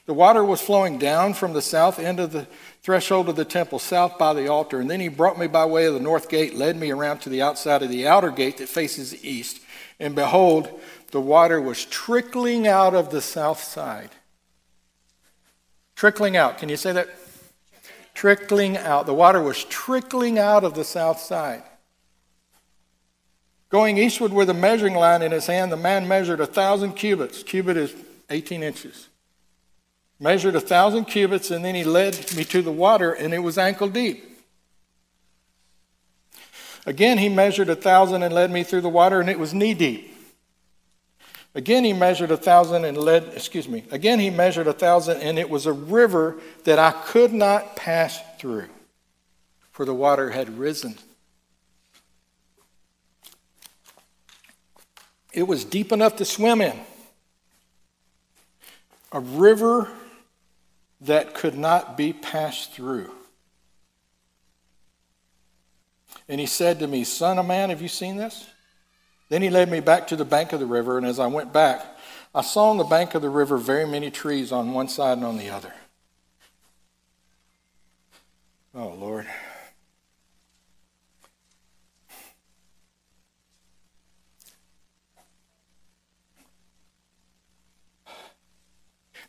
The water was flowing down from the south end of the threshold of the temple, south by the altar. And then he brought me by way of the north gate, led me around to the outside of the outer gate that faces east. And behold, the water was trickling out of the south side. Trickling out. Can you say that? Trickling out. The water was trickling out of the south side. Going eastward with a measuring line in his hand, the man measured a thousand cubits. Cubit is 18 inches measured a thousand cubits, and then he led me to the water, and it was ankle deep. Again, he measured a thousand and led me through the water, and it was knee deep. Again, he measured a thousand and led, excuse me, again, he measured a thousand, and it was a river that I could not pass through, for the water had risen. It was deep enough to swim in. A river that could not be passed through. And he said to me, Son of man, have you seen this? Then he led me back to the bank of the river, and as I went back, I saw on the bank of the river very many trees on one side and on the other. Oh, Lord.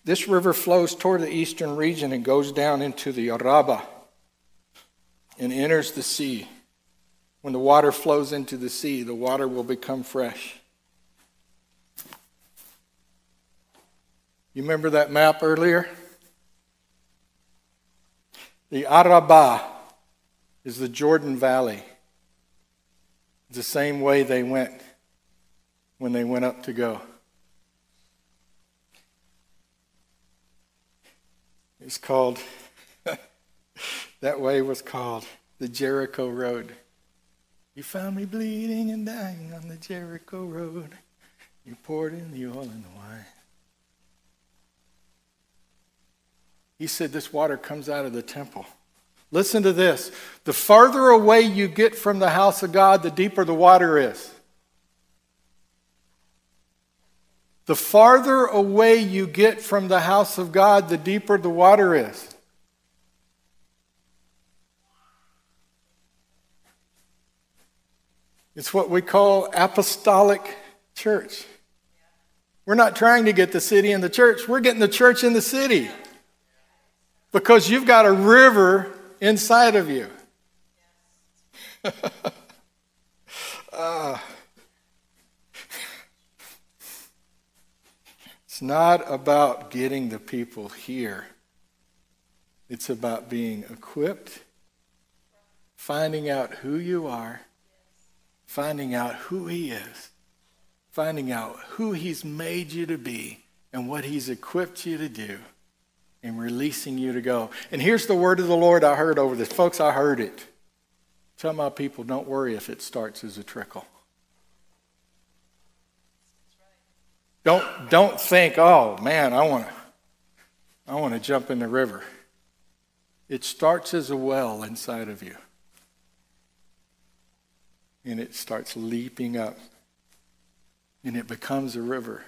This river flows toward the eastern region and goes down into the Arabah and enters the sea. When the water flows into the sea, the water will become fresh. You remember that map earlier? The Arabah is the Jordan Valley. the same way they went when they went up to go. It's called, that way was called the Jericho Road. You found me bleeding and dying on the Jericho road. You poured in the oil and the wine. He said, This water comes out of the temple. Listen to this. The farther away you get from the house of God, the deeper the water is. The farther away you get from the house of God, the deeper the water is. It's what we call apostolic church. We're not trying to get the city in the church, we're getting the church in the city. Because you've got a river inside of you. uh, not about getting the people here, it's about being equipped, finding out who you are, finding out who He is, finding out who He's made you to be, and what He's equipped you to do and releasing you to go. And here's the word of the Lord I heard over this. Folks, I heard it. Tell my people, don't worry if it starts as a trickle. Don't, don't think, oh man, I want to I want to jump in the river. It starts as a well inside of you. And it starts leaping up. And it becomes a river.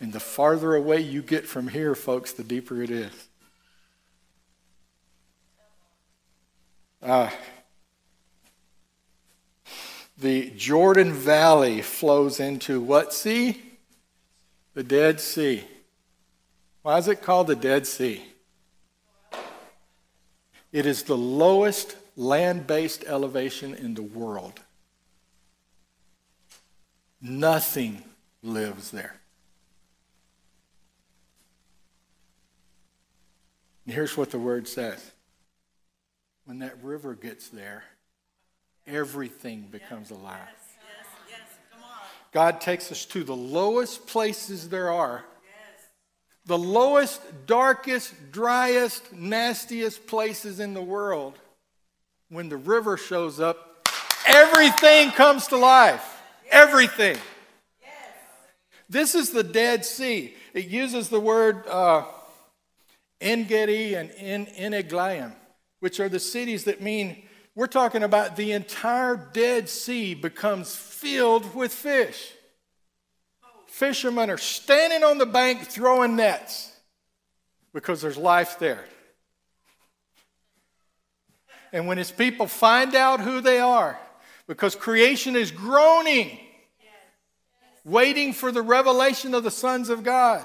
And the farther away you get from here, folks, the deeper it is. Uh, the Jordan Valley flows into what sea? The Dead Sea. Why is it called the Dead Sea? It is the lowest land based elevation in the world. Nothing lives there. And here's what the word says when that river gets there, everything becomes alive. God takes us to the lowest places there are, the lowest, darkest, driest, nastiest places in the world. When the river shows up, everything comes to life. Everything. This is the Dead Sea. It uses the word uh, and En which are the cities that mean we're talking about the entire Dead Sea becomes filled with fish. Fishermen are standing on the bank throwing nets because there's life there. And when his people find out who they are, because creation is groaning, waiting for the revelation of the sons of God.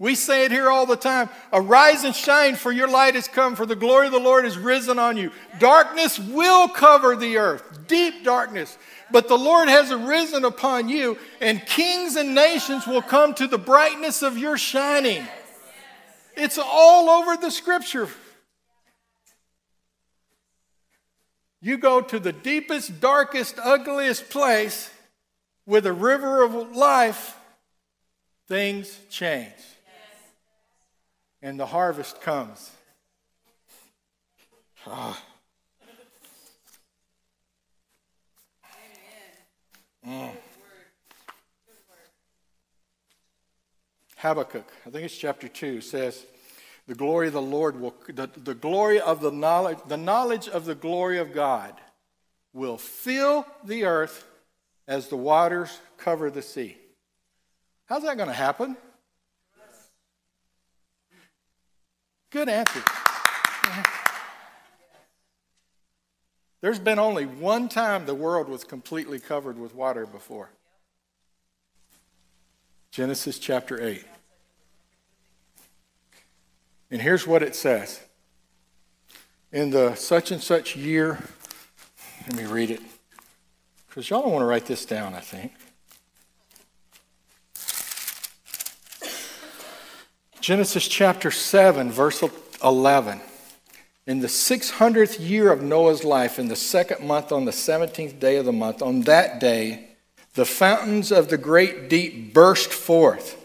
We say it here all the time. Arise and shine, for your light has come, for the glory of the Lord is risen on you. Darkness will cover the earth, deep darkness. But the Lord has arisen upon you, and kings and nations will come to the brightness of your shining. It's all over the scripture. You go to the deepest, darkest, ugliest place with a river of life, things change and the harvest comes. Ah. Mm. Habakkuk, I think it's chapter 2, says, The glory of the Lord will, the, the glory of the knowledge, the knowledge of the glory of God will fill the earth as the waters cover the sea. How's that going to happen? Good answer. There's been only one time the world was completely covered with water before Genesis chapter 8. And here's what it says In the such and such year, let me read it, because y'all don't want to write this down, I think. Genesis chapter 7, verse 11. In the 600th year of Noah's life, in the second month, on the 17th day of the month, on that day, the fountains of the great deep burst forth,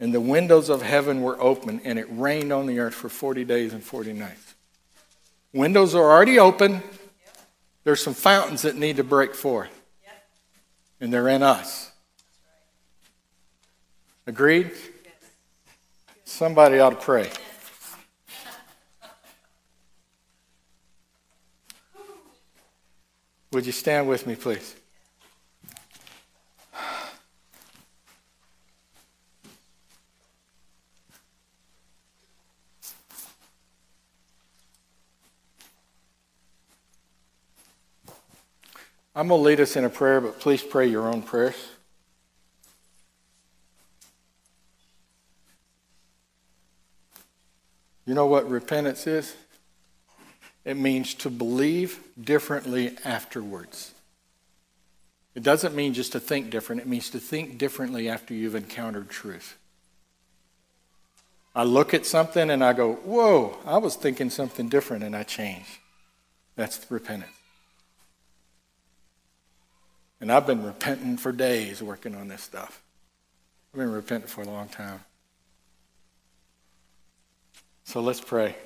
and the windows of heaven were open, and it rained on the earth for 40 days and 40 nights. Windows are already open, There's some fountains that need to break forth, and they're in us. Agreed? Somebody ought to pray. Would you stand with me, please? I'm going to lead us in a prayer, but please pray your own prayers. You know what repentance is? It means to believe differently afterwards. It doesn't mean just to think different, it means to think differently after you've encountered truth. I look at something and I go, Whoa, I was thinking something different and I change. That's repentance. And I've been repenting for days working on this stuff. I've been repenting for a long time. So let's pray.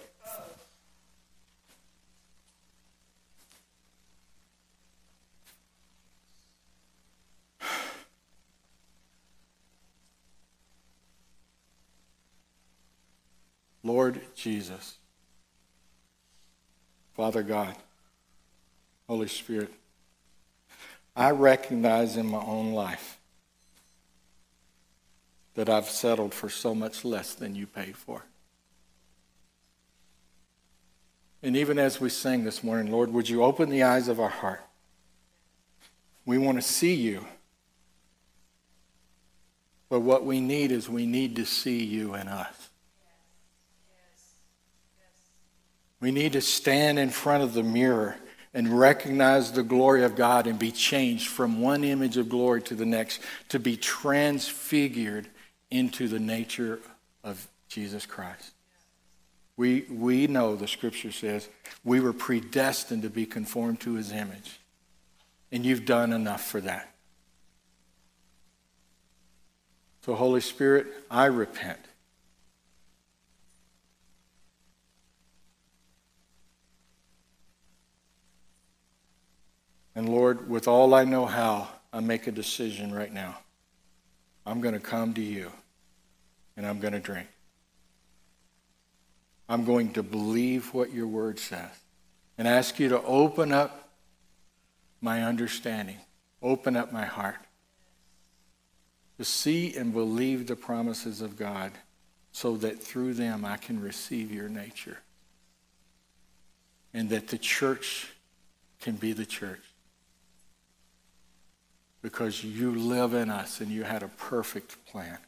Lord Jesus, Father God, Holy Spirit, I recognize in my own life that I've settled for so much less than you paid for. And even as we sing this morning, Lord, would you open the eyes of our heart? We want to see you. But what we need is we need to see you in us. We need to stand in front of the mirror and recognize the glory of God and be changed from one image of glory to the next, to be transfigured into the nature of Jesus Christ. We, we know the scripture says we were predestined to be conformed to his image. And you've done enough for that. So, Holy Spirit, I repent. And Lord, with all I know how, I make a decision right now. I'm going to come to you and I'm going to drink. I'm going to believe what your word says and ask you to open up my understanding, open up my heart to see and believe the promises of God so that through them I can receive your nature and that the church can be the church because you live in us and you had a perfect plan.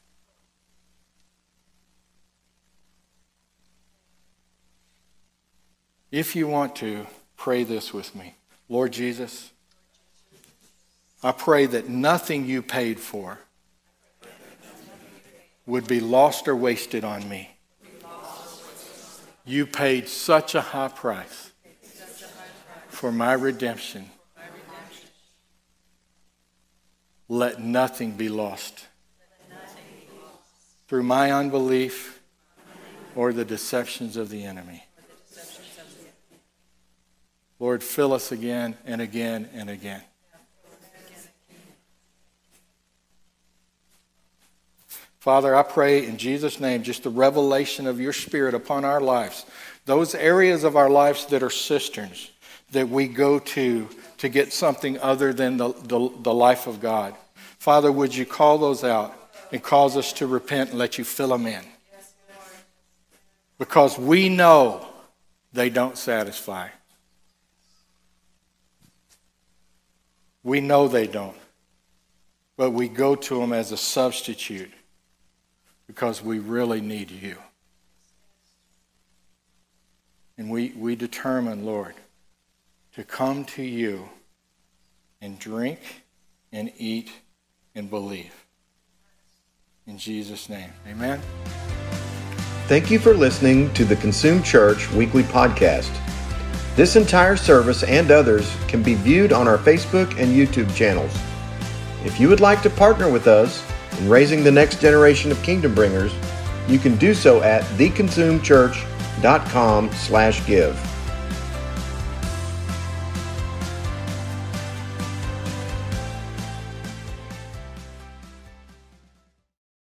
If you want to, pray this with me. Lord Jesus, I pray that nothing you paid for would be lost or wasted on me. You paid such a high price for my redemption let nothing be lost through my unbelief or the deceptions of the enemy. Lord, fill us again and again and again. Father, I pray in Jesus' name just the revelation of your Spirit upon our lives. Those areas of our lives that are cisterns that we go to to get something other than the, the, the life of God. Father, would you call those out and cause us to repent and let you fill them in? Because we know they don't satisfy. We know they don't. But we go to them as a substitute because we really need you. And we, we determine, Lord, to come to you and drink and eat and believe. In Jesus' name, amen. Thank you for listening to the Consume Church weekly podcast. This entire service and others can be viewed on our Facebook and YouTube channels. If you would like to partner with us in raising the next generation of kingdom bringers, you can do so at theconsumechurch.com/give.